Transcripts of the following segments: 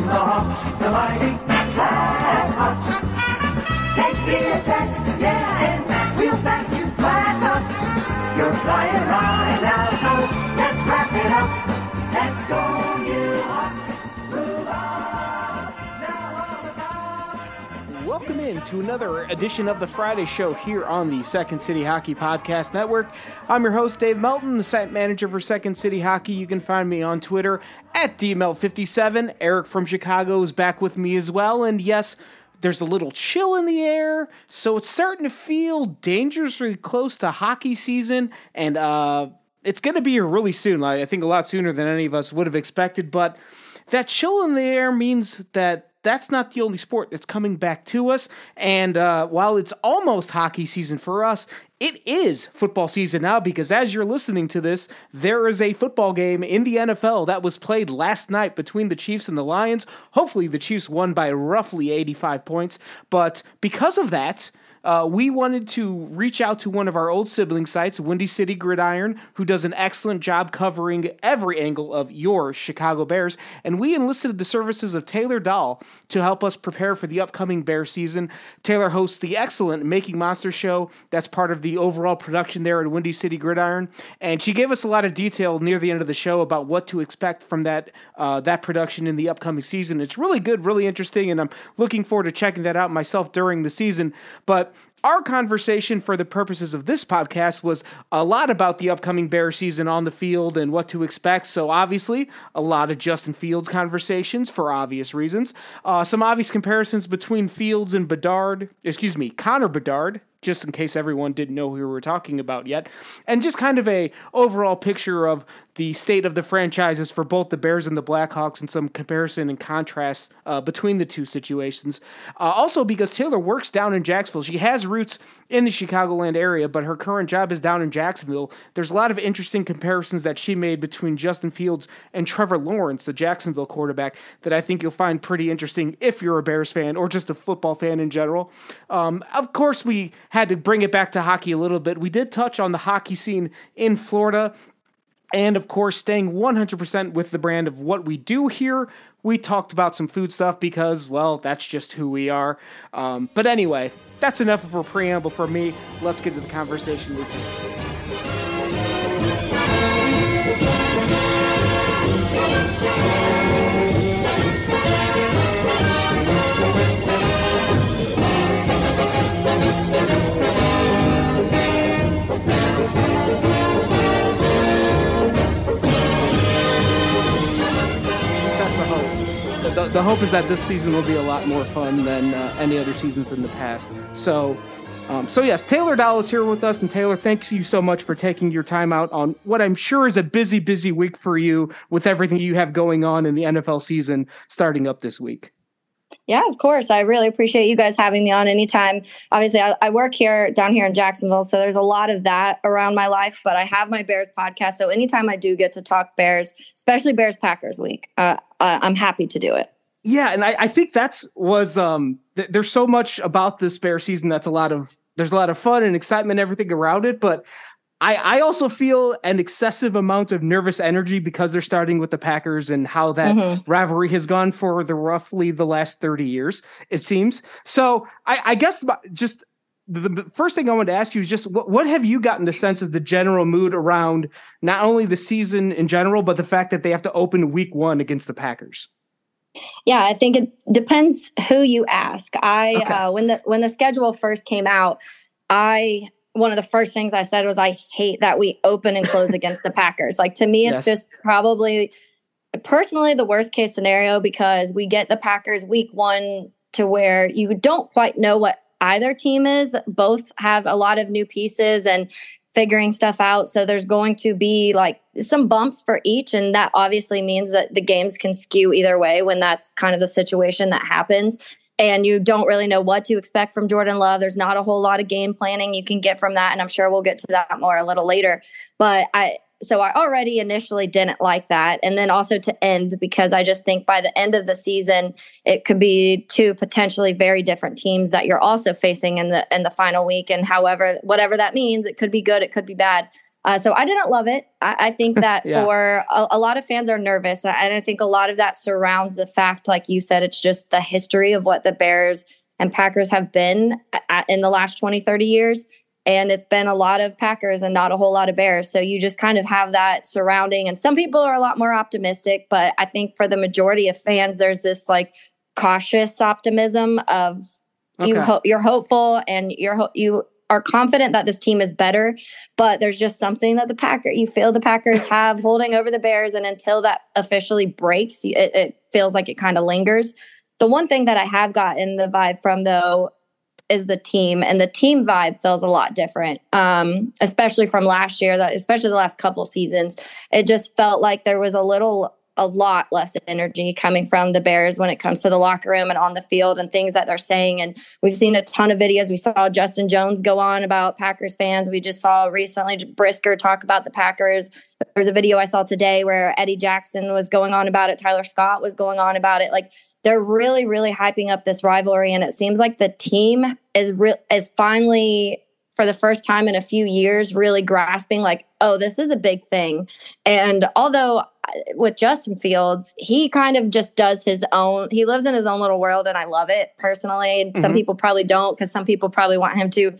the mighty in to another edition of the Friday Show here on the Second City Hockey Podcast Network. I'm your host, Dave Melton, the site manager for Second City Hockey. You can find me on Twitter at DMelt57. Eric from Chicago is back with me as well. And yes, there's a little chill in the air, so it's starting to feel dangerously close to hockey season. And uh, it's going to be here really soon. I think a lot sooner than any of us would have expected. But that chill in the air means that that's not the only sport that's coming back to us. And uh, while it's almost hockey season for us, it is football season now because as you're listening to this, there is a football game in the NFL that was played last night between the Chiefs and the Lions. Hopefully, the Chiefs won by roughly 85 points. But because of that, uh, we wanted to reach out to one of our old sibling sites, Windy City Gridiron, who does an excellent job covering every angle of your Chicago Bears. And we enlisted the services of Taylor Doll to help us prepare for the upcoming Bear season. Taylor hosts the excellent Making Monster show that's part of the overall production there at Windy City Gridiron. And she gave us a lot of detail near the end of the show about what to expect from that uh, that production in the upcoming season. It's really good, really interesting, and I'm looking forward to checking that out myself during the season. But our conversation for the purposes of this podcast was a lot about the upcoming Bear season on the field and what to expect. So, obviously, a lot of Justin Fields conversations for obvious reasons. Uh, some obvious comparisons between Fields and Bedard, excuse me, Connor Bedard, just in case everyone didn't know who we were talking about yet, and just kind of a overall picture of the state of the franchises for both the Bears and the Blackhawks, and some comparison and contrast uh, between the two situations. Uh, also, because Taylor works down in Jacksonville, she has roots in the Chicagoland area, but her current job is down in Jacksonville. There's a lot of interesting comparisons that she made between Justin Fields and Trevor Lawrence, the Jacksonville quarterback, that I think you'll find pretty interesting if you're a Bears fan or just a football fan in general. Um, of course, we had to bring it back to hockey a little bit. We did touch on the hockey scene in Florida. And of course, staying 100% with the brand of what we do here. We talked about some food stuff because, well, that's just who we are. Um, but anyway, that's enough of a preamble for me. Let's get to the conversation with The, hope is that this season will be a lot more fun than uh, any other seasons in the past. So, um, so yes, Taylor Doll is here with us, and Taylor, thanks you so much for taking your time out on what I'm sure is a busy, busy week for you with everything you have going on in the NFL season starting up this week. Yeah, of course. I really appreciate you guys having me on anytime. Obviously, I, I, work here down here in Jacksonville, so there's a lot of that around my life. But I have my Bears podcast, so anytime I do get to talk Bears, especially Bears Packers week, uh, I'm happy to do it. Yeah, and I, I think that's was um. Th- there's so much about this Bear season that's a lot of there's a lot of fun and excitement, and everything around it, but I, I also feel an excessive amount of nervous energy because they're starting with the Packers and how that Mhm. rivalry has gone for the roughly the last 30 years, it seems. So I, I guess just the, the first thing I wanted to ask you is just what, what have you gotten the sense of the general mood around not only the season in general, but the fact that they have to open week one against the Packers? Yeah, I think it depends who you ask. I Okay. uh, when the when the schedule first came out, I one of the first things I said was I hate that we open and close against the Packers. Like to me, it's Yes. just probably personally the worst case scenario because we get the Packers week one to where you don't quite know what either team is. Both have a lot of new pieces and figuring stuff out. So there's going to be like some bumps for each. And that obviously means that the games can skew either way when that's kind of the situation that happens. And you don't really know what to expect from Jordan Love. There's not a whole lot of game planning you can get from that. And I'm sure we'll get to that more a little later. But I, so I already initially didn't like that. And then also to end because I just think by the end of the season, it could be two potentially very different teams that you're also facing in the in the final week. And however, whatever that means, it could be good, it could be bad. Uh, so I didn't love it. I, I think that yeah. for a, a, lot of fans are nervous, and I think a lot of that surrounds the fact, like you said, it's just the history of what the Bears and Packers have been at, in the last 20, 30 years. And it's been a lot of Packers and not a whole lot of Bears. So you just kind of have that surrounding. And some people are a lot more optimistic, but I think for the majority of fans, there's this like cautious optimism of okay. you ho- you're hopeful and you're ho- you are confident that this team is better, but there's just something that the Packer you feel the Packers have holding over the Bears, and until that officially breaks, it, it feels like it kind of lingers. The one thing that I have gotten the vibe from though is the team, and the team vibe feels a lot different, um, especially from last year. That especially the last couple seasons, it just felt like there was a little a lot less energy coming from the Bears when it comes to the locker room and on the field and things that they're saying. And we've seen a ton of videos. We saw Justin Jones go on about Packers fans. We just saw recently Brisker talk about the Packers. There's a video I saw today where Eddie Jackson was going on about it. Tyler Scott was going on about it. Like they're really, really hyping up this rivalry. And it seems like the team is real is finally for the first time in a few years really grasping like oh this is a big thing and although uh, with justin fields he kind of just does his own he lives in his own little world and i love it personally mm-hmm. some people probably don't because some people probably want him to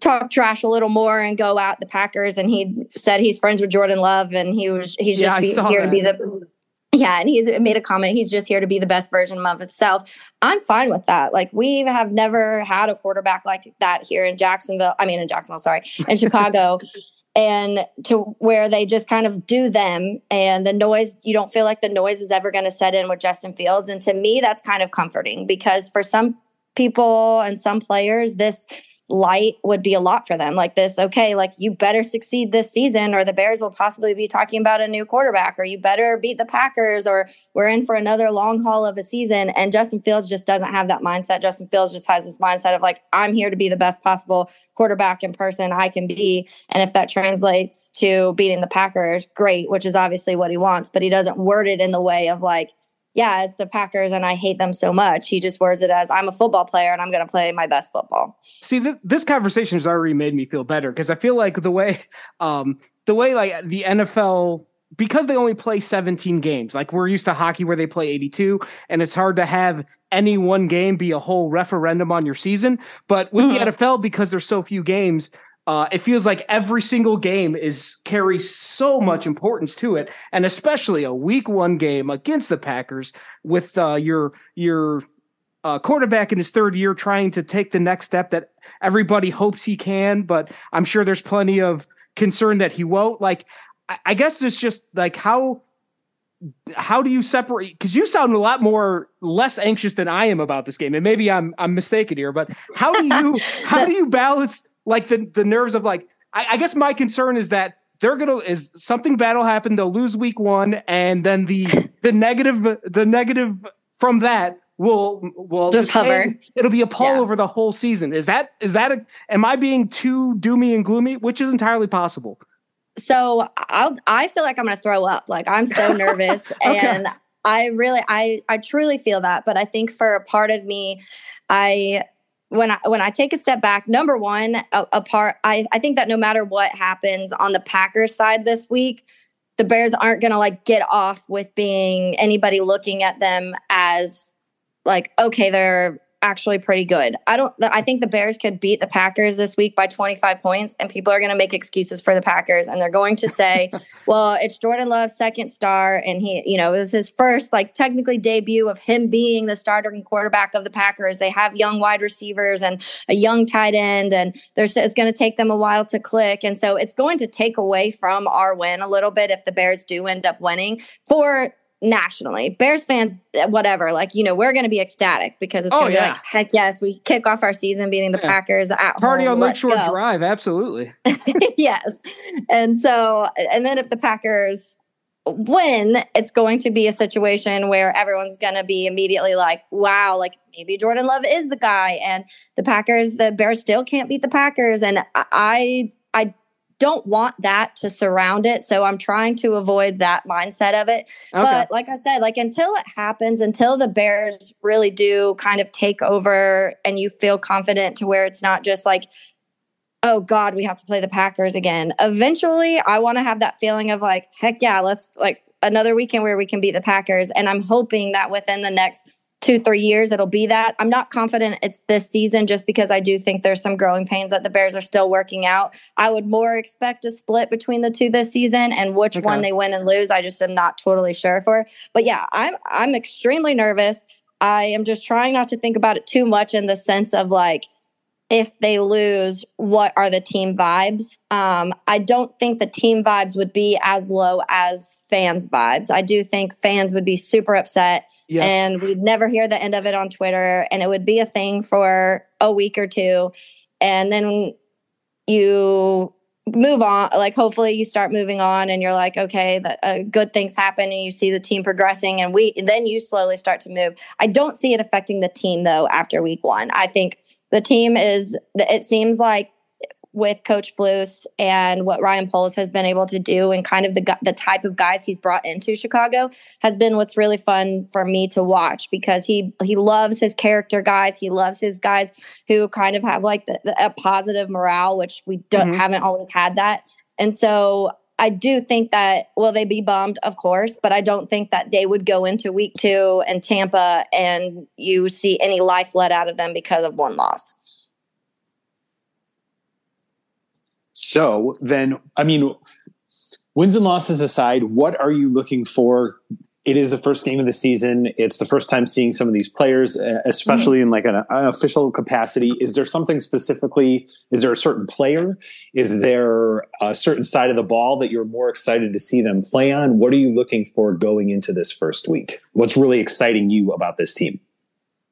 talk trash a little more and go out the packers and he said he's friends with jordan love and he was he's yeah, just be, here that. to be the yeah, and he's made a comment. He's just here to be the best version of himself. I'm fine with that. Like we have never had a quarterback like that here in Jacksonville. I mean, in Jacksonville, sorry, in Chicago. and to where they just kind of do them and the noise you don't feel like the noise is ever going to set in with Justin Fields and to me that's kind of comforting because for some people and some players this light would be a lot for them. Like this, okay, like you better succeed this season, or the Bears will possibly be talking about a new quarterback, or you better beat the Packers, or we're in for another long haul of a season. And Justin Fields just doesn't have that mindset. Justin Fields just has this mindset of like, I'm here to be the best possible quarterback in person I can be. And if that translates to beating the Packers, great, which is obviously what he wants, but he doesn't word it in the way of like, yeah, it's the Packers and I hate them so much. He just words it as I'm a football player and I'm going to play my best football. See, this this conversation has already made me feel better because I feel like the way um the way like the NFL because they only play 17 games. Like we're used to hockey where they play 82 and it's hard to have any one game be a whole referendum on your season, but with mm-hmm. the NFL because there's so few games, uh, it feels like every single game is carries so much importance to it, and especially a Week One game against the Packers with uh, your your uh, quarterback in his third year trying to take the next step that everybody hopes he can, but I'm sure there's plenty of concern that he won't. Like, I, I guess it's just like how how do you separate because you sound a lot more less anxious than i am about this game and maybe i'm i'm mistaken here but how do you how do you balance like the the nerves of like I, I guess my concern is that they're gonna is something bad will happen. They'll lose week one, and then the the negative the negative from that will will just hover. It'll be a pall yeah. over the whole season. Is that is that a, am I being too doomy and gloomy? Which is entirely possible. So I'll I feel like I'm gonna throw up. Like I'm so nervous okay. and I really I I truly feel that. But I think for a part of me, I when I when I take a step back, number one, a, a part I, I think that no matter what happens on the Packers side this week, the Bears aren't gonna like get off with being anybody looking at them as like, okay, they're actually pretty good. I don't I think the Bears could beat the Packers this week by 25 points and people are going to make excuses for the Packers and they're going to say, "Well, it's Jordan Love's second star and he, you know, it was his first like technically debut of him being the starting quarterback of the Packers. They have young wide receivers and a young tight end and there's it's going to take them a while to click and so it's going to take away from our win a little bit if the Bears do end up winning for nationally. Bears fans, eh, whatever, like, you know, we're going to be ecstatic because it's oh, going to yeah. be like, heck yes, we kick off our season beating the yeah. Packers at Party home. on Lakeshore Drive, absolutely. yes. And so, and then if the Packers win, it's going to be a situation where everyone's going to be immediately like, wow, like maybe Jordan Love is the guy. And the Packers, the Bears still can't beat the Packers. And I, I don't want that to surround it. So I'm trying to avoid that mindset of it. Okay. But like I said, like until it happens, until the Bears really do kind of take over and you feel confident to where it's not just like oh God, we have to play the Packers again. Eventually, I want to have that feeling of like, heck yeah, let's like another weekend where we can beat the Packers. And I'm hoping that within the next two, three years, it'll be that. I'm not confident it's this season just because I do think there's some growing pains that the Bears are still working out. I would more expect a split between the two this season and which okay. one they win and lose. I just am not totally sure for. But yeah, I'm I'm extremely nervous. I am just trying not to think about it too much in the sense of like, if they lose, what are the team vibes? Um, I don't think the team vibes would be as low as fans' vibes. I do think fans would be super upset yes. and we'd never hear the end of it on Twitter and it would be a thing for a week or two. And then you move on like hopefully you start moving on and you're like okay that uh, good things happen and you see the team progressing and we then you slowly start to move i don't see it affecting the team though after week one i think the team is it seems like with coach Flus and what Ryan Poles has been able to do and kind of the the type of guys he's brought into Chicago has been what's really fun for me to watch because he he loves his character guys he loves his guys who kind of have like the, the, a positive morale which we mm-hmm. haven't always had that and so I do think that will they be bummed, of course, but I don't think that they would go into week two and Tampa and you see any life let out of them because of one loss. So then, I mean, wins and losses aside, what are you looking for it is the first game of the season. It's the first time seeing some of these players, especially mm-hmm. in like an, an, official capacity. Is there something specifically? Is there a certain player? Is there a certain side of the ball that you're more excited to see them play on? What are you looking for going into this first week? What's really exciting you about this team?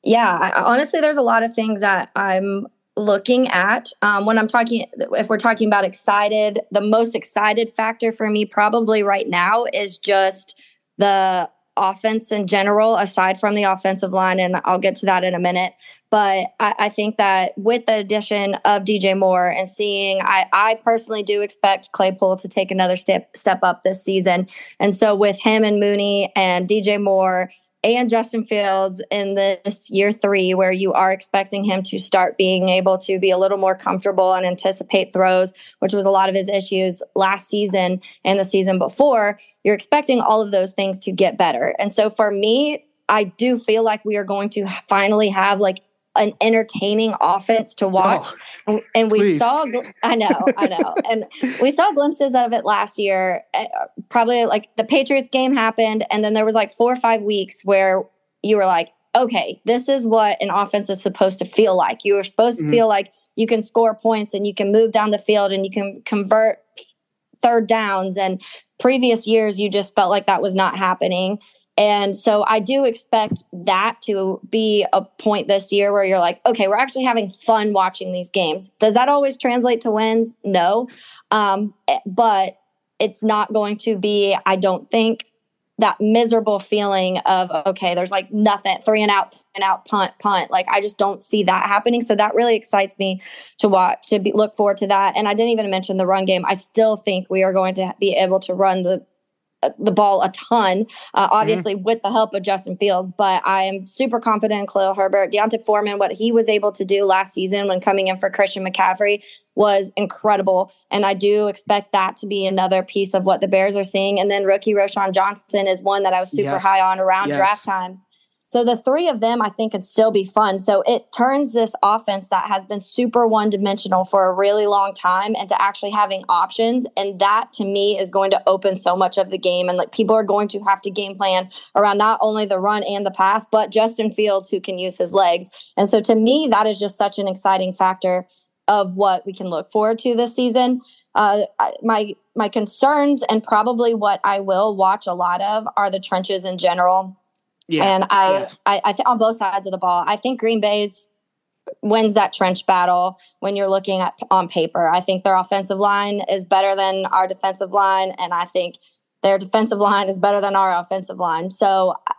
Yeah, I, honestly, there's a lot of things that I'm looking at um, when I'm talking. If we're talking about excited, the most excited factor for me probably right now is just the offense in general, aside from the offensive line, and I'll get to that in a minute. But I, I, think that with the addition of DJ Moore and seeing, I, I personally do expect Claypool to take another step step up this season. And so with him and Mooney and DJ Moore and Justin Fields in this year three, where you are expecting him to start being able to be a little more comfortable and anticipate throws, which was a lot of his issues last season and the season before, you're expecting all of those things to get better. And so for me, I do feel like we are going to finally have like an entertaining offense to watch. Oh, and, and, we saw, I know, I know. and we saw glimpses of it last year. Eh, probably like the Patriots game happened. And then there was like four or five weeks where you were like, okay, this is what an offense is supposed to feel like. You are supposed to mm-hmm. feel like you can score points and you can move down the field and you can convert third downs. And previous years, you just felt like that was not happening. And so I do expect that to be a point this year where you're like, okay, we're actually having fun watching these games. Does that always translate to wins? No. Um, eh, but it's not going to be, I don't think, that miserable feeling of okay there's like nothing three and out and out punt punt like i just don't see that happening so that really excites me to watch to be, look forward to that and i didn't even mention the run game i still think we are going to be able to run the the ball a ton, uh, mm-hmm. obviously mm-hmm. with the help of Justin Fields. But I am super confident in Khalil Herbert. D'Onta Foreman, what he was able to do last season when coming in for Christian McCaffrey was incredible. And I do expect that to be another piece of what the Bears are seeing. And then rookie Roschon Johnson is one that I was super yes. high on around yes. draft time. So the three of them, I think, could still be fun. So it turns this offense that has been super one dimensional for a really long time into actually having options. And that to me is going to open so much of the game. And like people are going to have to game plan around not only the run and the pass, but Justin Fields who can use his legs. And so to me, that is just such an exciting factor of what we can look forward to this season. Uh, my my concerns and probably what I will watch a lot of are the trenches in general. Yeah. And I, yeah. I, I think on both sides of the ball, I think Green Bay's wins that trench battle when you're looking at on paper. I think their offensive line is better than our defensive line, and I think their defensive line is better than our offensive line. So uh,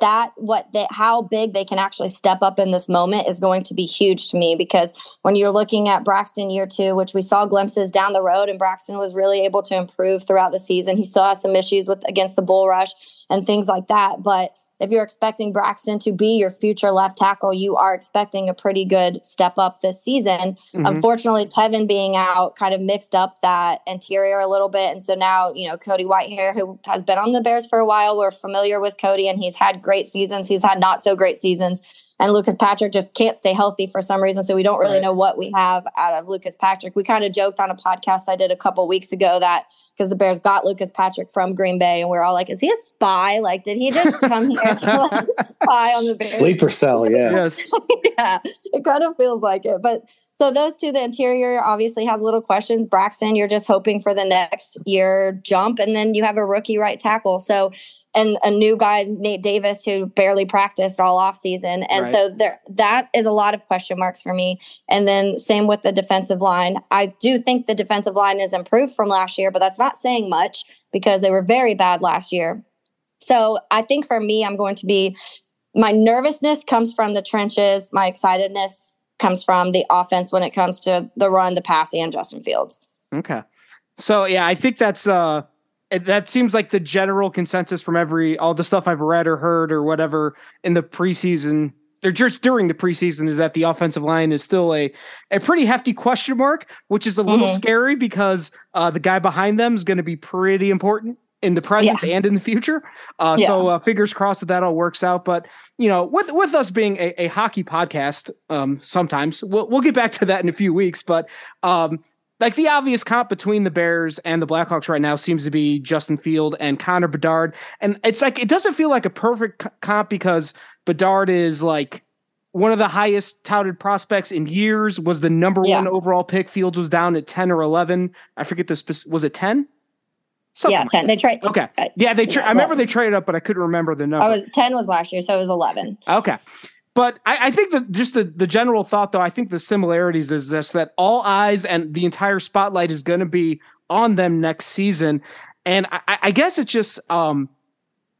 that what they, how big they can actually step up in this moment is going to be huge to me because when you're looking at Braxton year two, which we saw glimpses down the road, and Braxton was really able to improve throughout the season. He still has some issues with against the bull rush and things like that, but if you're expecting Braxton to be your future left tackle, you are expecting a pretty good step up this season. Mm-hmm. Unfortunately, Teven being out kind of mixed up that interior a little bit. And so now, you know, Cody Whitehair, who has been on the Bears for a while, we're familiar with Cody and he's had great seasons. He's had not so great seasons and Lucas Patrick just can't stay healthy for some reason. So we don't really right. know what we have out of Lucas Patrick. We kind of joked on a podcast I did a couple weeks ago that because the Bears got Lucas Patrick from Green Bay, and we are all like, "Is he a spy? Like, did he just come here to like, spy on the Bears?" Sleeper cell, yeah, yes, yeah. It kind of feels like it, but. So those two, the interior obviously has little questions. Braxton, you're just hoping for the next year jump, and then you have a rookie right tackle. So and a new guy Nate Davis who barely practiced all off season. And right. so there that is a lot of question marks for me. And then same with the defensive line. I do think the defensive line is improved from last year, but that's not saying much because they were very bad last year. So I think for me I'm going to be my nervousness comes from the trenches, my excitedness comes from the offense when it comes to the run, the pass and Justin Fields. Okay. So yeah, I think that's uh that seems like the general consensus from every all the stuff I've read or heard or whatever in the preseason or just during the preseason is that the offensive line is still a a pretty hefty question mark, which is a little mm-hmm. scary because uh, the guy behind them is going to be pretty important in the present yeah. and in the future. Uh, yeah. So uh, fingers crossed that that all works out. But you know, with with us being a, a hockey podcast, um, sometimes we'll we'll get back to that in a few weeks. But um, like the obvious comp between the Bears and the Blackhawks right now seems to be Justin Field and Connor Bedard. And it's like it doesn't feel like a perfect comp because Bedard is like one of the highest touted prospects in years, was the number yeah. one overall pick. Fields was down at 10 or 11. I forget this. Was it 10? Something yeah, 10. Like they trade. Okay. Uh, yeah, they tra- yeah, I remember they traded up, but I couldn't remember the number. I was 10 was last year, so it was 11. Okay. But I, I, think that just the, the general thought, though, I think the similarities is this that all eyes and the entire spotlight is going to be on them next season. And I, I guess it's just, um,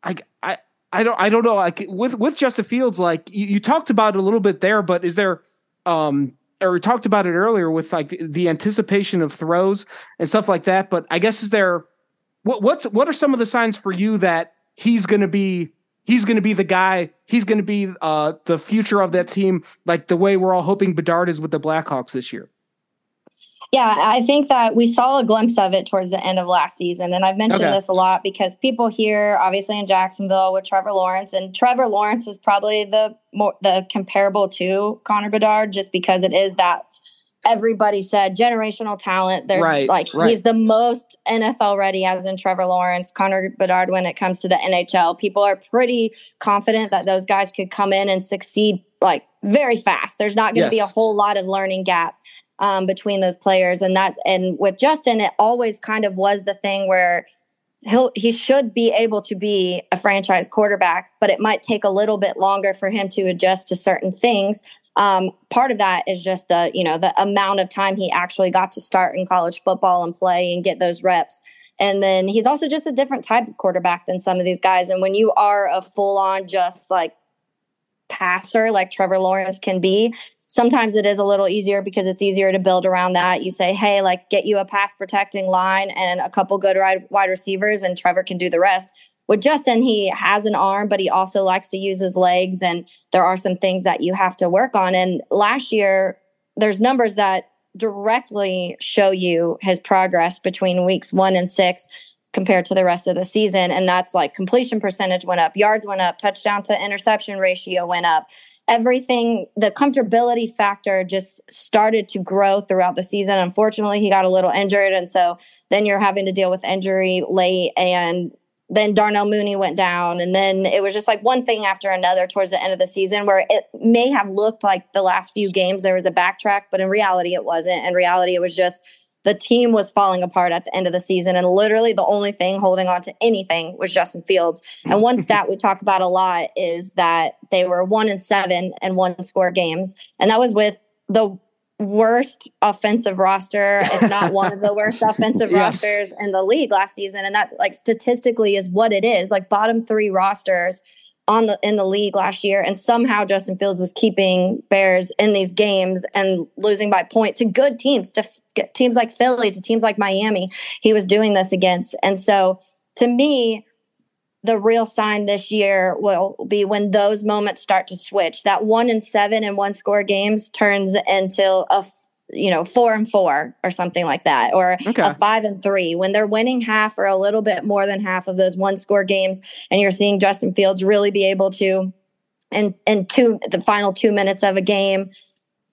I, I, I don't, I don't know. Like with, with Justin Fields, like you, you talked about a little bit there, but is there, um, or talked about it earlier with like the, the anticipation of throws and stuff like that. But I guess is there, what, what's, what are some of the signs for you that he's going to be he's going to be the guy. He's going to be uh, the future of that team, like the way we're all hoping Bedard is with the Blackhawks this year. Yeah, I think that we saw a glimpse of it towards the end of last season. And I've mentioned okay. this a lot because people here, obviously in Jacksonville with Trevor Lawrence, and Trevor Lawrence is probably the more the comparable to Connor Bedard just because it is that everybody said generational talent. There's right, like right. he's the most NFL ready, as in Trevor Lawrence, Connor Bedard. When it comes to the NHL, people are pretty confident that those guys could come in and succeed like very fast. There's not going to yes. be a whole lot of learning gap um, between those players, and that and with Justin, it always kind of was the thing where he'll he should be able to be a franchise quarterback, but it might take a little bit longer for him to adjust to certain things. Um, part of that is just the you know the amount of time he actually got to start in college football and play and get those reps. And then he's also just a different type of quarterback than some of these guys. And when you are a full on just like passer like Trevor Lawrence can be, sometimes it is a little easier because it's easier to build around that. You say, hey, like get you a pass protecting line and a couple good wide receivers, and Trevor can do the rest with Justin, he has an arm, but he also likes to use his legs. And there are some things that you have to work on. And last year, there's numbers that directly show you his progress between weeks one and six compared to the rest of the season. And that's like completion percentage went up, yards went up, touchdown to interception ratio went up. Everything, the comfortability factor just started to grow throughout the season. Unfortunately, he got a little injured. And so then you're having to deal with injury late and then Darnell Mooney went down. And then it was just like one thing after another towards the end of the season where it may have looked like the last few games there was a backtrack, but in reality, it wasn't. In reality, it was just the team was falling apart at the end of the season. And literally the only thing holding on to anything was Justin Fields. And one stat we talk about a lot is that they were one and seven and one score games. And that was with the worst offensive roster, if not one of the worst offensive yes. rosters in the league last season. And that like statistically is what it is, like bottom three rosters on the in the league last year. And somehow Justin Fields was keeping Bears in these games and losing by point to good teams, to f- teams like Philly, to teams like Miami. He was doing this against. And so to me, the real sign this year will be when those moments start to switch. That one and seven and one score games turns into a you know four and four or something like that, or okay. a five and three when they're winning half or a little bit more than half of those one score games, and you're seeing Justin Fields really be able to. And, and two the final two minutes of a game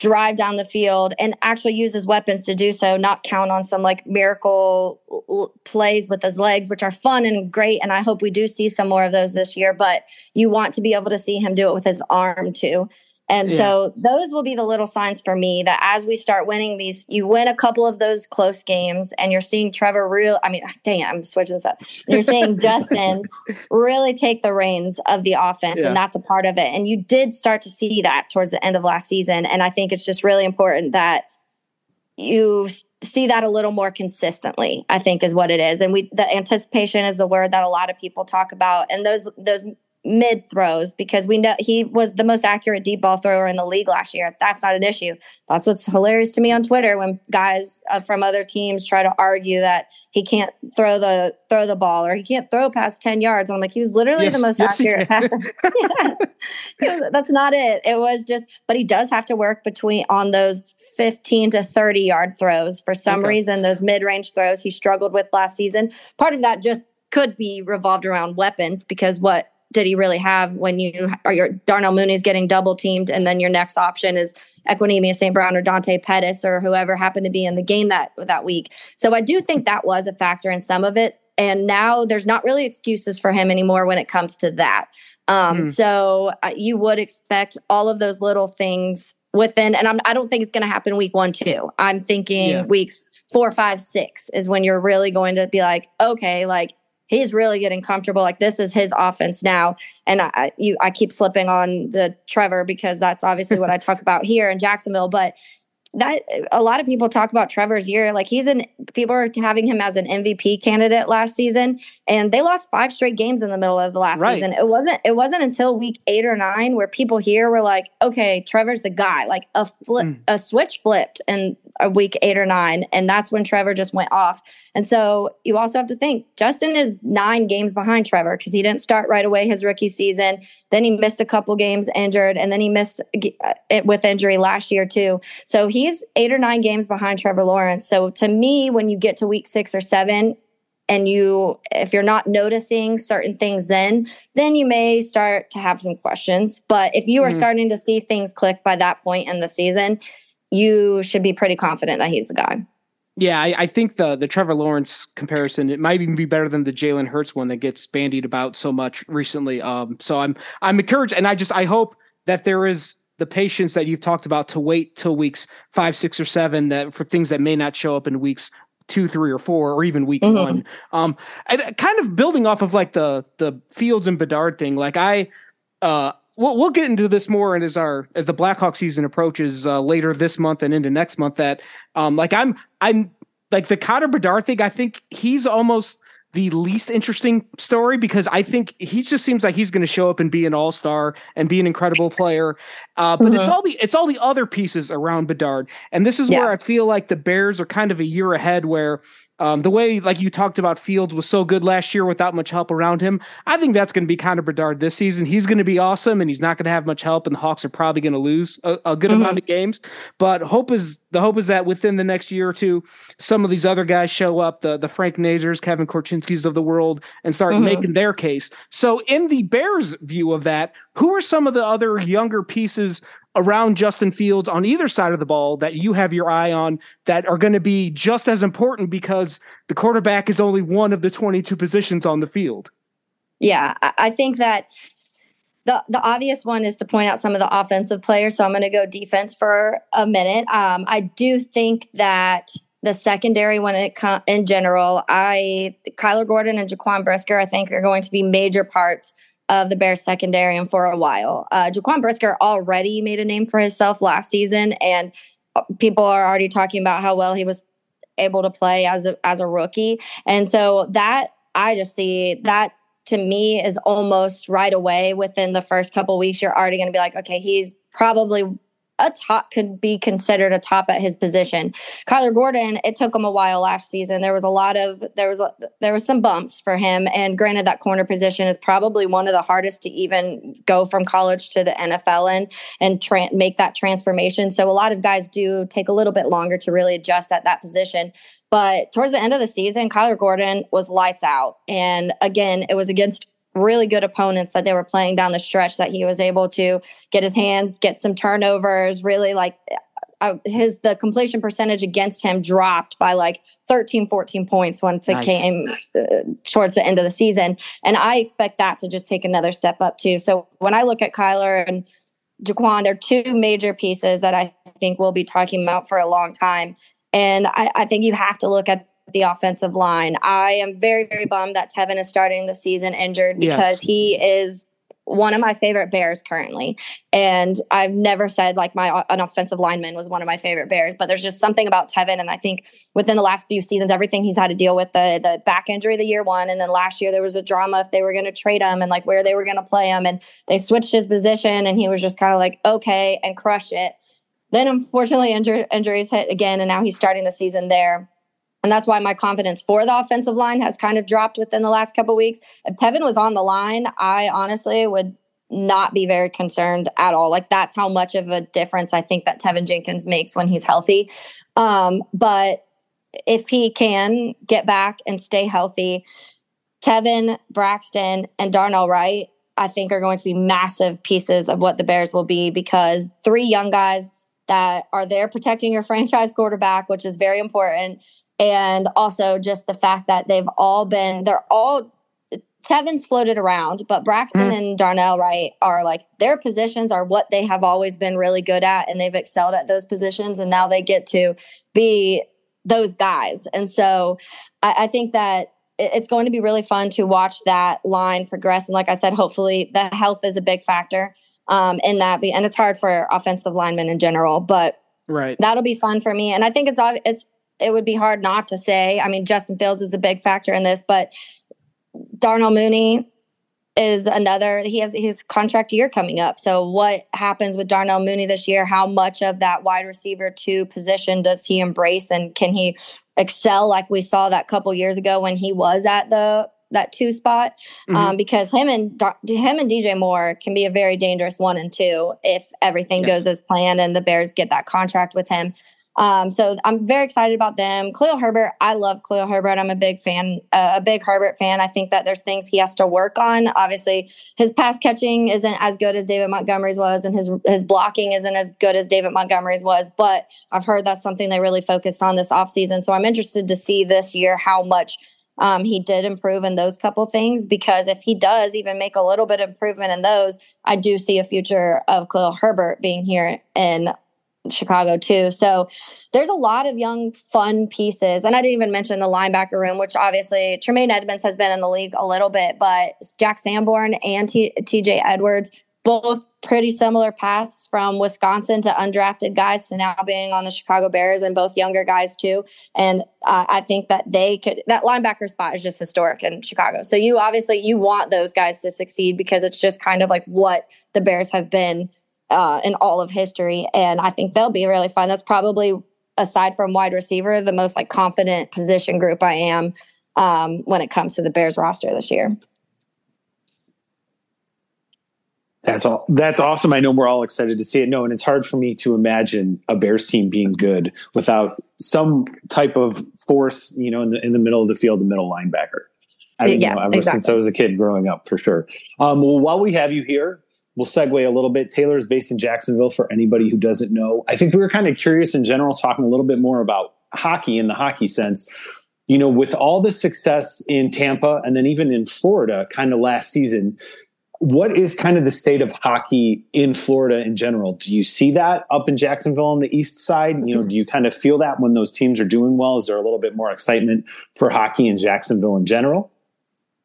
drive down the field and actually use his weapons to do so, not count on some like miracle l- plays with his legs, which are fun and great. And I hope we do see some more of those this year. But you want to be able to see him do it with his arm too. And yeah. so those will be the little signs for me that as we start winning these, you win a couple of those close games and you're seeing Trevor real. I mean, dang it, I'm switching this up. You're seeing Justin really take the reins of the offense, yeah. and that's a part of it. And you did start to see that towards the end of last season. And I think it's just really important that you see that a little more consistently i think is what it is and we the anticipation is the word that a lot of people talk about and those those mid throws because we know he was the most accurate deep ball thrower in the league last year. That's not an issue. That's what's hilarious to me on Twitter when guys uh, from other teams try to argue that he can't throw the throw the ball or he can't throw past 10 yards. And I'm like, he was literally yes, the most yes, accurate passer. yeah. That's not it. It was just, but he does have to work between on those 15 to 30 yard throws. For some okay. reason, those mid range throws he struggled with last season. Part of that just could be revolved around weapons because what did he really have when you are your Darnell Mooney's getting double teamed and then your next option is Equanimeous St. Brown or Dante Pettis or whoever happened to be in the game that that week. So I do think that was a factor in some of it. And now there's not really excuses for him anymore when it comes to that. Um, mm. So uh, you would expect all of those little things within, and I'm, I don't think it's going to happen week one, two. I'm thinking yeah. weeks four, five, six is when you're really going to be like, okay, like he's really getting comfortable. Like this is his offense now. And I, you, I keep slipping on the Trevor because that's obviously what I talk about here in Jacksonville. But that a lot of people talk about Trevor's year. Like he's an people are having him as an MVP candidate last season, and they lost five straight games in the middle of the last right. season. It wasn't it wasn't until week eight or nine where people here were like, okay, Trevor's the guy. Like a flip, mm. a switch flipped in a week eight or nine, and that's when Trevor just went off. And so you also have to think Justin is nine games behind Trevor because he didn't start right away his rookie season. Then he missed a couple games injured, and then he missed uh, it with injury last year too. So he's eight or nine games behind Trevor Lawrence. So to me, when you get to week six or seven, and you if you're not noticing certain things then then you may start to have some questions but if you are mm-hmm. starting to see things click by that point in the season you should be pretty confident that he's the guy yeah, I, I, think the the Trevor Lawrence comparison it might even be better than the Jalen Hurts one that gets bandied about so much recently. Um, so I'm I'm encouraged, and I just I hope that there is the patience that you've talked about to wait till weeks five, six, or seven that for things that may not show up in weeks two, three, or four, or even week mm-hmm. one. Um, and kind of building off of like the the Fields and Bedard thing. Like I, uh, we'll we'll get into this more and as our as the Blackhawk season approaches uh, later this month and into next month. That um, like I'm I'm like the Connor Bedard thing. I think he's almost the least interesting story because I think he just seems like he's going to show up and be an all star and be an incredible player. Uh, but mm-hmm. it's all the it's all the other pieces around Bedard, and this is yeah. where I feel like the Bears are kind of a year ahead. Where um, the way, like you talked about, Fields was so good last year without much help around him. I think that's going to be Connor Bedard this season. He's going to be awesome, and he's not going to have much help, and the Hawks are probably going to lose a, a good mm-hmm. amount of games. But hope is the hope is that within the next year or two, some of these other guys show up, the the Frank Nazars, Kevin Korchinski's of the world, and start mm-hmm. making their case. So, in the Bears' view of that, who are some of the other younger pieces around Justin Fields on either side of the ball that you have your eye on that are going to be just as important because the quarterback is only one of the 22 positions on the field? Yeah, I think that the the obvious one is to point out some of the offensive players. So I'm going to go defense for a minute. Um, I do think that the secondary, when it com- in general, I Kyler Gordon and Jaquan Brisker, I think are going to be major parts of the Bears secondary and for a while. Uh, Jaquan Brisker already made a name for himself last season, and uh, people are already talking about how well he was able to play as a, as a rookie. And so that I just see that to me is almost right away within the first couple weeks. You're already going to be like, okay, he's probably a top could be considered a top at his position. Kyler Gordon, it took him a while last season. There was a lot of there was a, there was some bumps for him, and granted, that corner position is probably one of the hardest to even go from college to the NFL in and tra- make that transformation. So a lot of guys do take a little bit longer to really adjust at that position. But towards the end of the season, Kyler Gordon was lights out, and again, it was against really good opponents that they were playing down the stretch that he was able to get his hands, get some turnovers, really like uh, his the completion percentage against him dropped by like 13 14 points once it nice. came uh, towards the end of the season. And i expect that to just take another step up too. So when i look at kyler and jaquan they're two major pieces that i think we'll be talking about for a long time. And I, I think you have to look at the offensive line. I am very, very bummed that Teven is starting the season injured because yes. he is one of my favorite bears currently. And I've never said like my an offensive lineman was one of my favorite bears, but there's just something about Teven. And I think within the last few seasons, everything he's had to deal with the the back injury the year one. And then last year there was a drama if they were going to trade him and like where they were going to play him. And they switched his position and he was just kind of like, okay, and crush it. Then unfortunately injuries hit again, and now he's starting the season there. And that's why my confidence for the offensive line has kind of dropped within the last couple weeks. If Teven was on the line, I honestly would not be very concerned at all. Like that's how much of a difference I think that Teven Jenkins makes when he's healthy. Um, but if he can get back and stay healthy, Tevin, Braxton, and Darnell Wright, I think are going to be massive pieces of what the Bears will be because three young guys that are there protecting your franchise quarterback, which is very important and also just the fact that they've all been they're all Teven's floated around, but Braxton mm. and Darnell Wright are like their positions are what they have always been really good at, and they've excelled at those positions, and now they get to be those guys. And so I, I think that it's going to be really fun to watch that line progress. And like I said, hopefully the health is a big factor um, in that, and it's hard for offensive linemen in general, but right that'll be fun for me. And I think it's it's it would be hard not to say. I mean, Justin Fields is a big factor in this, but Darnell Mooney is another. He has his contract year coming up. So, what happens with Darnell Mooney this year? How much of that wide receiver two position does he embrace, and can he excel like we saw that couple years ago when he was at the that two spot? Mm-hmm. Um, because him and him and DJ Moore can be a very dangerous one and two if everything yes. goes as planned and the Bears get that contract with him. Um, so I'm very excited about them. Khalil Herbert, I love Khalil Herbert. I'm a big fan, uh, a big Herbert fan. I think that there's things he has to work on. Obviously, his pass catching isn't as good as David Montgomery's was, and his his blocking isn't as good as David Montgomery's was. But I've heard that's something they really focused on this offseason. So I'm interested to see this year how much um, he did improve in those couple things because if he does even make a little bit of improvement in those, I do see a future of Khalil Herbert being here in Chicago too. So there's a lot of young, fun pieces. And I didn't even mention the linebacker room, which obviously Tremaine Edmunds has been in the league a little bit, but Jack Sanborn and T- TJ Edwards, both pretty similar paths from Wisconsin to undrafted guys to now being on the Chicago Bears and both younger guys too. And uh, I think that they could, that linebacker spot is just historic in Chicago. So you obviously, you want those guys to succeed because it's just kind of like what the Bears have been uh, in all of history. And I think they'll be really fun. That's probably, aside from wide receiver, the most like confident position group I am um, when it comes to the Bears roster this year. That's all. That's awesome. I know we're all excited to see it. No, and it's hard for me to imagine a Bears team being good without some type of force, you know, in the in the middle of the field, the middle linebacker. I mean, yeah, you know, ever exactly. since I was a kid growing up, for sure. Um, well, while we have you here, we'll segue a little bit. Taylor is based in Jacksonville for anybody who doesn't know. I think we were kind of curious in general, talking a little bit more about hockey in the hockey sense. You know, with all the success in Tampa and then even in Florida kind of last season, what is kind of the state of hockey in Florida in general? Do you see that up in Jacksonville on the east side? You know, do you kind of feel that when those teams are doing well? Is there a little bit more excitement for hockey in Jacksonville in general?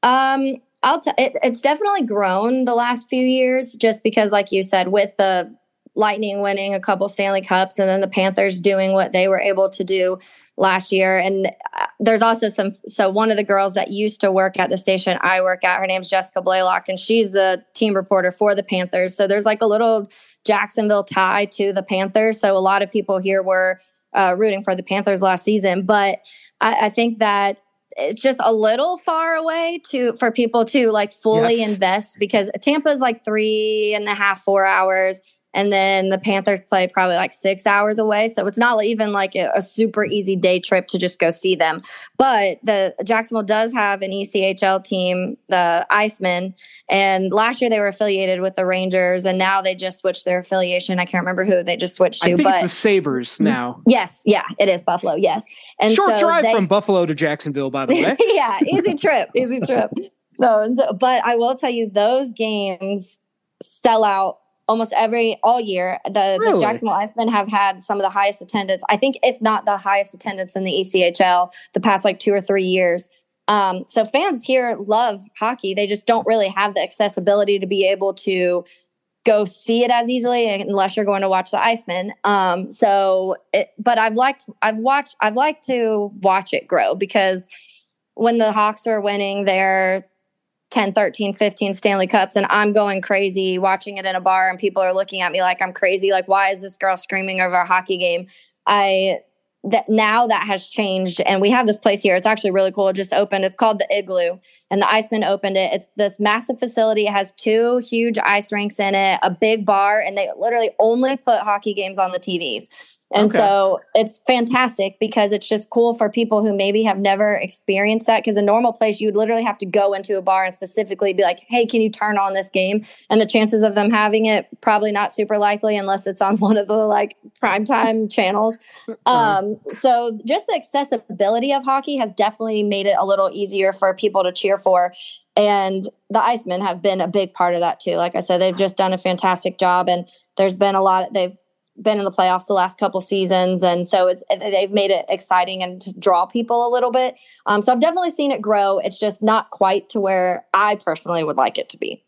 Um, I'll t- it, it's definitely grown the last few years just because like you said with the Lightning winning a couple Stanley Cups and then the Panthers doing what they were able to do last year. And uh, there's also some, so one of the girls that used to work at the station I work at, her name's Jessica Blaylock, and she's the team reporter for the Panthers. So there's like a little Jacksonville tie to the Panthers. So a lot of people here were uh, rooting for the Panthers last season. But I, I, think that it's just a little far away to for people to like fully yes. invest because Tampa is like three and a half, four hours. And then the Panthers play probably like six hours away. So it's not even like a, a, super easy day trip to just go see them. But the Jacksonville does have an ECHL team, the Icemen. And last year they were affiliated with the Rangers. And now they just switched their affiliation. I can't remember who they just switched to. I think but it's the Sabres mm-hmm. now. Yes. Yeah, it is Buffalo. Yes. And Short so drive they, from Buffalo to Jacksonville, by the way. yeah. Easy trip. Easy trip. So, so, but I will tell you, those games sell out almost every all year. The, really? the Jacksonville Icemen have had some of the highest attendance. I think, if not the highest attendance in the ECHL the past like two or three years. Um, so fans here love hockey. They just don't really have the accessibility to be able to go see it as easily unless you're going to watch the Icemen. Um, so, it, but I've liked, I've watched, I've liked to watch it grow because when the Hawks are winning, they're 10, 13, 15 Stanley Cups, and I'm going crazy watching it in a bar, and people are looking at me like I'm crazy. Like, why is this girl screaming over a hockey game? I that now that has changed, and we have this place here. It's actually really cool. It just opened. It's called the Igloo, and the Icemen opened it. It's this massive facility. It has two huge ice rinks in it, a big bar, and they literally only put hockey games on the TVs. And okay. so it's fantastic because it's just cool for people who maybe have never experienced that. Because a normal place, you would literally have to go into a bar and specifically be like, hey, can you turn on this game? And the chances of them having it probably not super likely unless it's on one of the like primetime channels. Um, so just the accessibility of hockey has definitely made it a little easier for people to cheer for. And the Icemen have been a big part of that too. Like I said, they've just done a fantastic job and there's been a lot, they've been in the playoffs the last couple seasons, and so it's they've made it exciting and to draw people a little bit. Um, so I've definitely seen it grow. It's just not quite to where I personally would like it to be.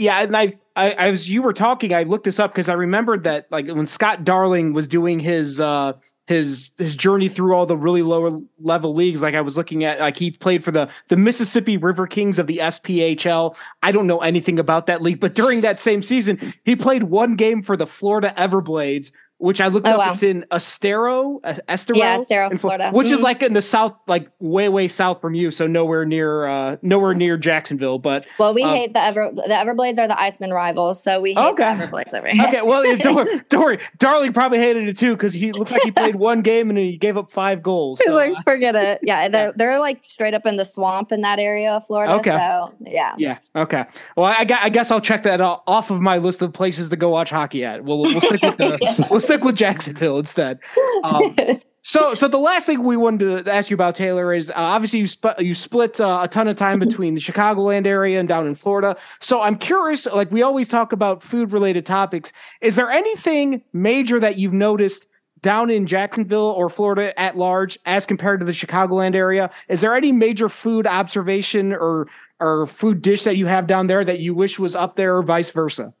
Yeah, and I, I as you were talking, I looked this up because I remembered that like when Scott Darling was doing his uh his his journey through all the really lower level leagues. Like I was looking at, like he played for the the Mississippi River Kings of the SPHL. I don't know anything about that league, but during that same season, he played one game for the Florida Everblades, which I looked oh, up. Wow. It's in Estero, Estero, yeah, Estero, Florida, which mm-hmm. is like in the south, like way, way south from you, so nowhere near, uh, nowhere near Jacksonville. But well, we um, hate the Ever, the Everblades are the Icemen rivals, so we hate okay. the Everblades over here. Okay, well, don't, don't worry, Darling probably hated it too because he looks like he played one game and he gave up five goals. He's like, forget it. Yeah, they're, they're, like straight up in the swamp in that area of Florida. Okay. So yeah. Yeah. Okay. Well, I, I guess I'll check that off of my list of places to go watch hockey at. We'll we'll stick with the, yeah. we'll stick with Jacksonville instead. Um, so, so the last thing we wanted to ask you about Taylor is uh, obviously you sp- you split uh, a ton of time between the Chicagoland area and down in Florida. So I'm curious, like we always talk about food related topics. Is there anything major that you've noticed down in Jacksonville or Florida at large as compared to the Chicagoland area? Is there any major food observation or or food dish that you have down there that you wish was up there or vice versa?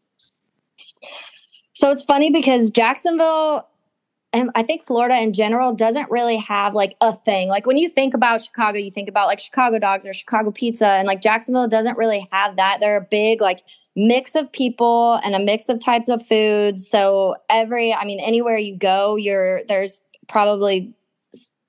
So it's funny because Jacksonville and I think Florida in general doesn't really have like a thing. Like when you think about Chicago, you think about like Chicago dogs or Chicago pizza, and like Jacksonville doesn't really have that. They're a big like mix of people and a mix of types of foods. So every, I mean, anywhere you go, you're there's probably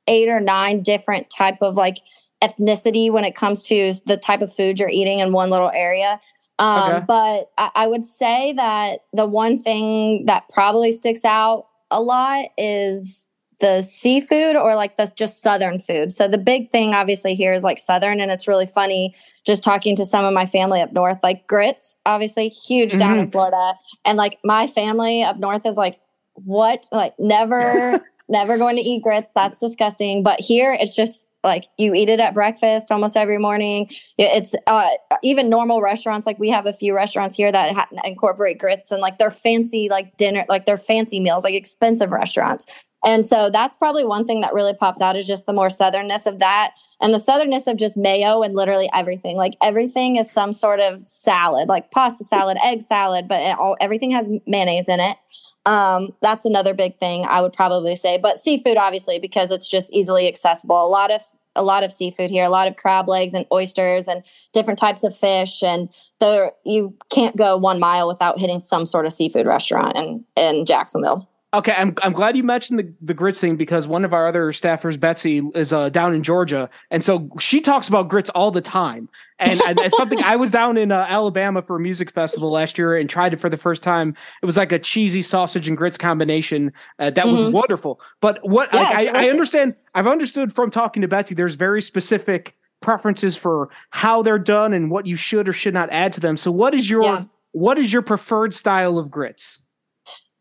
eight or nine different type of like ethnicity when it comes to the type of food you're eating in one little area. Um, okay. But I, I would say that the one thing that probably sticks out a lot is the seafood or like the just southern food. So the big thing obviously here is like southern and it's really funny just talking to some of my family up north like grits obviously huge mm-hmm. down in mm-hmm. Florida and like my family up north is like what like never never going to eat grits. That's disgusting. But here it's just like you eat it at breakfast almost every morning. It's uh, even normal restaurants like we have a few restaurants here that ha- incorporate grits and like they're fancy like dinner like they're fancy meals like expensive restaurants. And so that's probably one thing that really pops out is just the more southernness of that and the southernness of just mayo and literally everything. Like everything is some sort of salad like pasta salad egg salad but all, everything has mayonnaise in it um, that's another big thing I would probably say. But seafood, obviously, because it's just easily accessible. A lot of a lot of seafood here, a lot of crab legs and oysters and different types of fish. And there, you can't go one mile without hitting some sort of seafood restaurant in, in Jacksonville. Okay, I'm I'm glad you mentioned the, the grits thing because one of our other staffers, Betsy, is uh, down in Georgia, and so she talks about grits all the time. And, and it's something I was down in uh, Alabama for a music festival last year and tried it for the first time. It was like a cheesy sausage and grits combination uh, that mm-hmm. was wonderful. But what yeah, like, I, I understand, I've understood from talking to Betsy, there's very specific preferences for how they're done and what you should or should not add to them. So, what is your yeah. what is your preferred style of grits?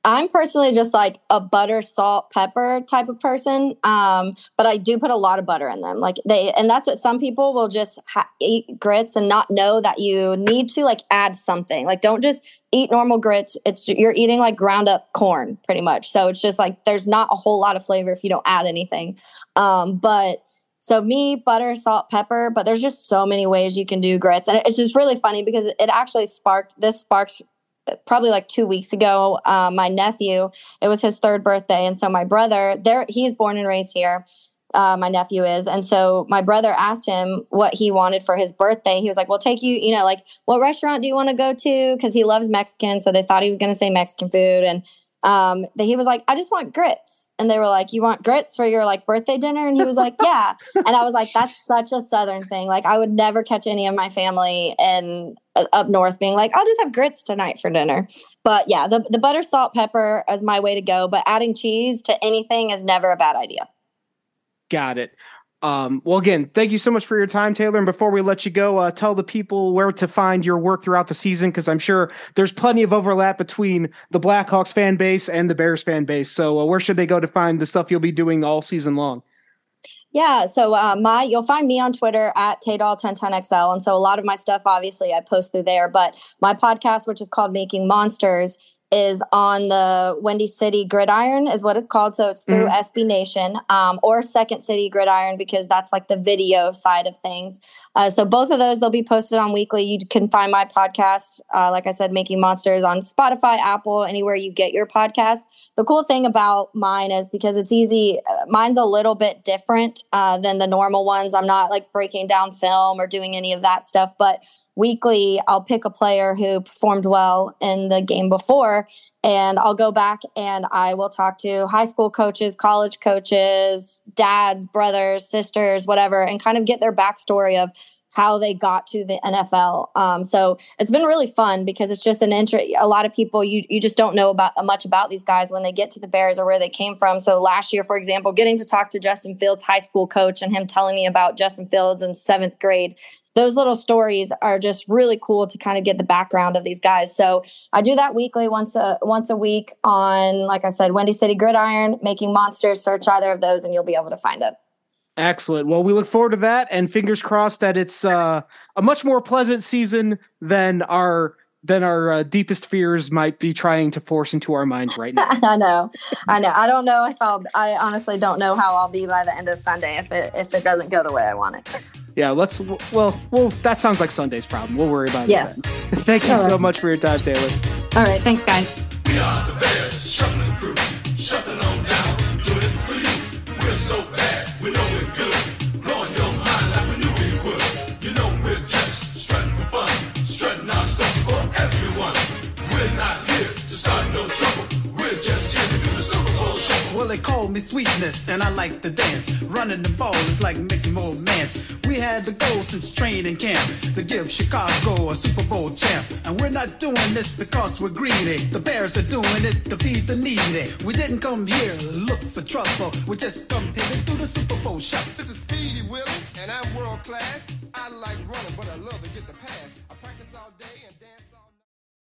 I'm personally just like a butter, salt, pepper type of person. Um, but I do put a lot of butter in them. Like they, and that's what some people will just ha- eat grits and not know that you need to like add something. Like don't just eat normal grits. It's you're eating like ground up corn pretty much. So it's just like there's not a whole lot of flavor if you don't add anything. Um, but so me, butter, salt, pepper, but there's just so many ways you can do grits. And it's just really funny because it actually sparked this sparked probably like two weeks ago, uh, my nephew, it was his third birthday. And so my brother, there, he's born and raised here. Uh, my nephew is. And so my brother asked him what he wanted for his birthday. He was like, Well, take you, you know, like, what restaurant do you want to go to? Because he loves Mexican. So they thought he was going to say Mexican food. And um, but he was like, I just want grits. And they were like, You want grits for your like birthday dinner? And he was like, Yeah. and I was like, That's such a southern thing. Like, I would never catch any of my family in uh, up north being like, I'll just have grits tonight for dinner. But yeah, the, the butter, salt, pepper is my way to go. But adding cheese to anything is never a bad idea. Got it. Um, well, again, thank you so much for your time, Taylor. And before we let you go, uh, tell the people where to find your work throughout the season, because I'm sure there's plenty of overlap between the Blackhawks fan base and the Bears fan base. So, uh, where should they go to find the stuff you'll be doing all season long? Yeah, so uh, my you'll find me on Twitter at Taydol1010XL, and so a lot of my stuff, obviously, I post through there. But my podcast, which is called Making Monsters, is on the Windy City Gridiron, is what it's called. So it's through mm-hmm. SB Nation um, or Second City Gridiron because that's like the video side of things. Uh, so both of those they'll be posted on weekly. You can find my podcast, uh, like I said, Making Monsters on Spotify, Apple, anywhere you get your podcast. The cool thing about mine is because it's easy. Uh, mine's a little bit different uh, than the normal ones. I'm not like breaking down film or doing any of that stuff, but weekly I'll pick a player who performed well in the game before and I'll go back and I will talk to high school coaches, college coaches, dads, brothers, sisters, whatever, and kind of get their backstory of how they got to the NFL. Um, so it's been really fun because it's just an interest. A lot of people you you just don't know about much about these guys when they get to the Bears or where they came from. So last year, for example, getting to talk to Justin Fields, high school coach, and him telling me about Justin Fields in seventh grade those little stories are just really cool to kind of get the background of these guys. So I do that weekly, once a once a week on, like I said, Windy City Gridiron, Making Monsters. Search either of those, and you'll be able to find it. Excellent. Well, we look forward to that, and fingers crossed that it's uh, a much more pleasant season than our than our uh, deepest fears might be trying to force into our minds right now. I know, I know. I don't know if I'll. I honestly don't know how I'll be by the end of Sunday if it if it doesn't go the way I want it yeah, let's. Well, well, that sounds like Sunday's problem. We'll worry about yes. it. Yes. Thank you All so right. much for your time, Taylor. All right. Thanks, guys. We are the Bears, shuffling crew, shuffling on down, doing it for you. We're so bad, Well, they call me sweetness, and I like to dance. Running the ball is like making more mans. We had the goal since training camp to give Chicago a Super Bowl champ. And we're not doing this because we're greedy. The Bears are doing it to feed the needy. We didn't come here to look for trouble. We just come here to do the Super Bowl shot. This is Speedy Willie, and I'm world class. I like running, but I love to get the pass. I practice all day and dance.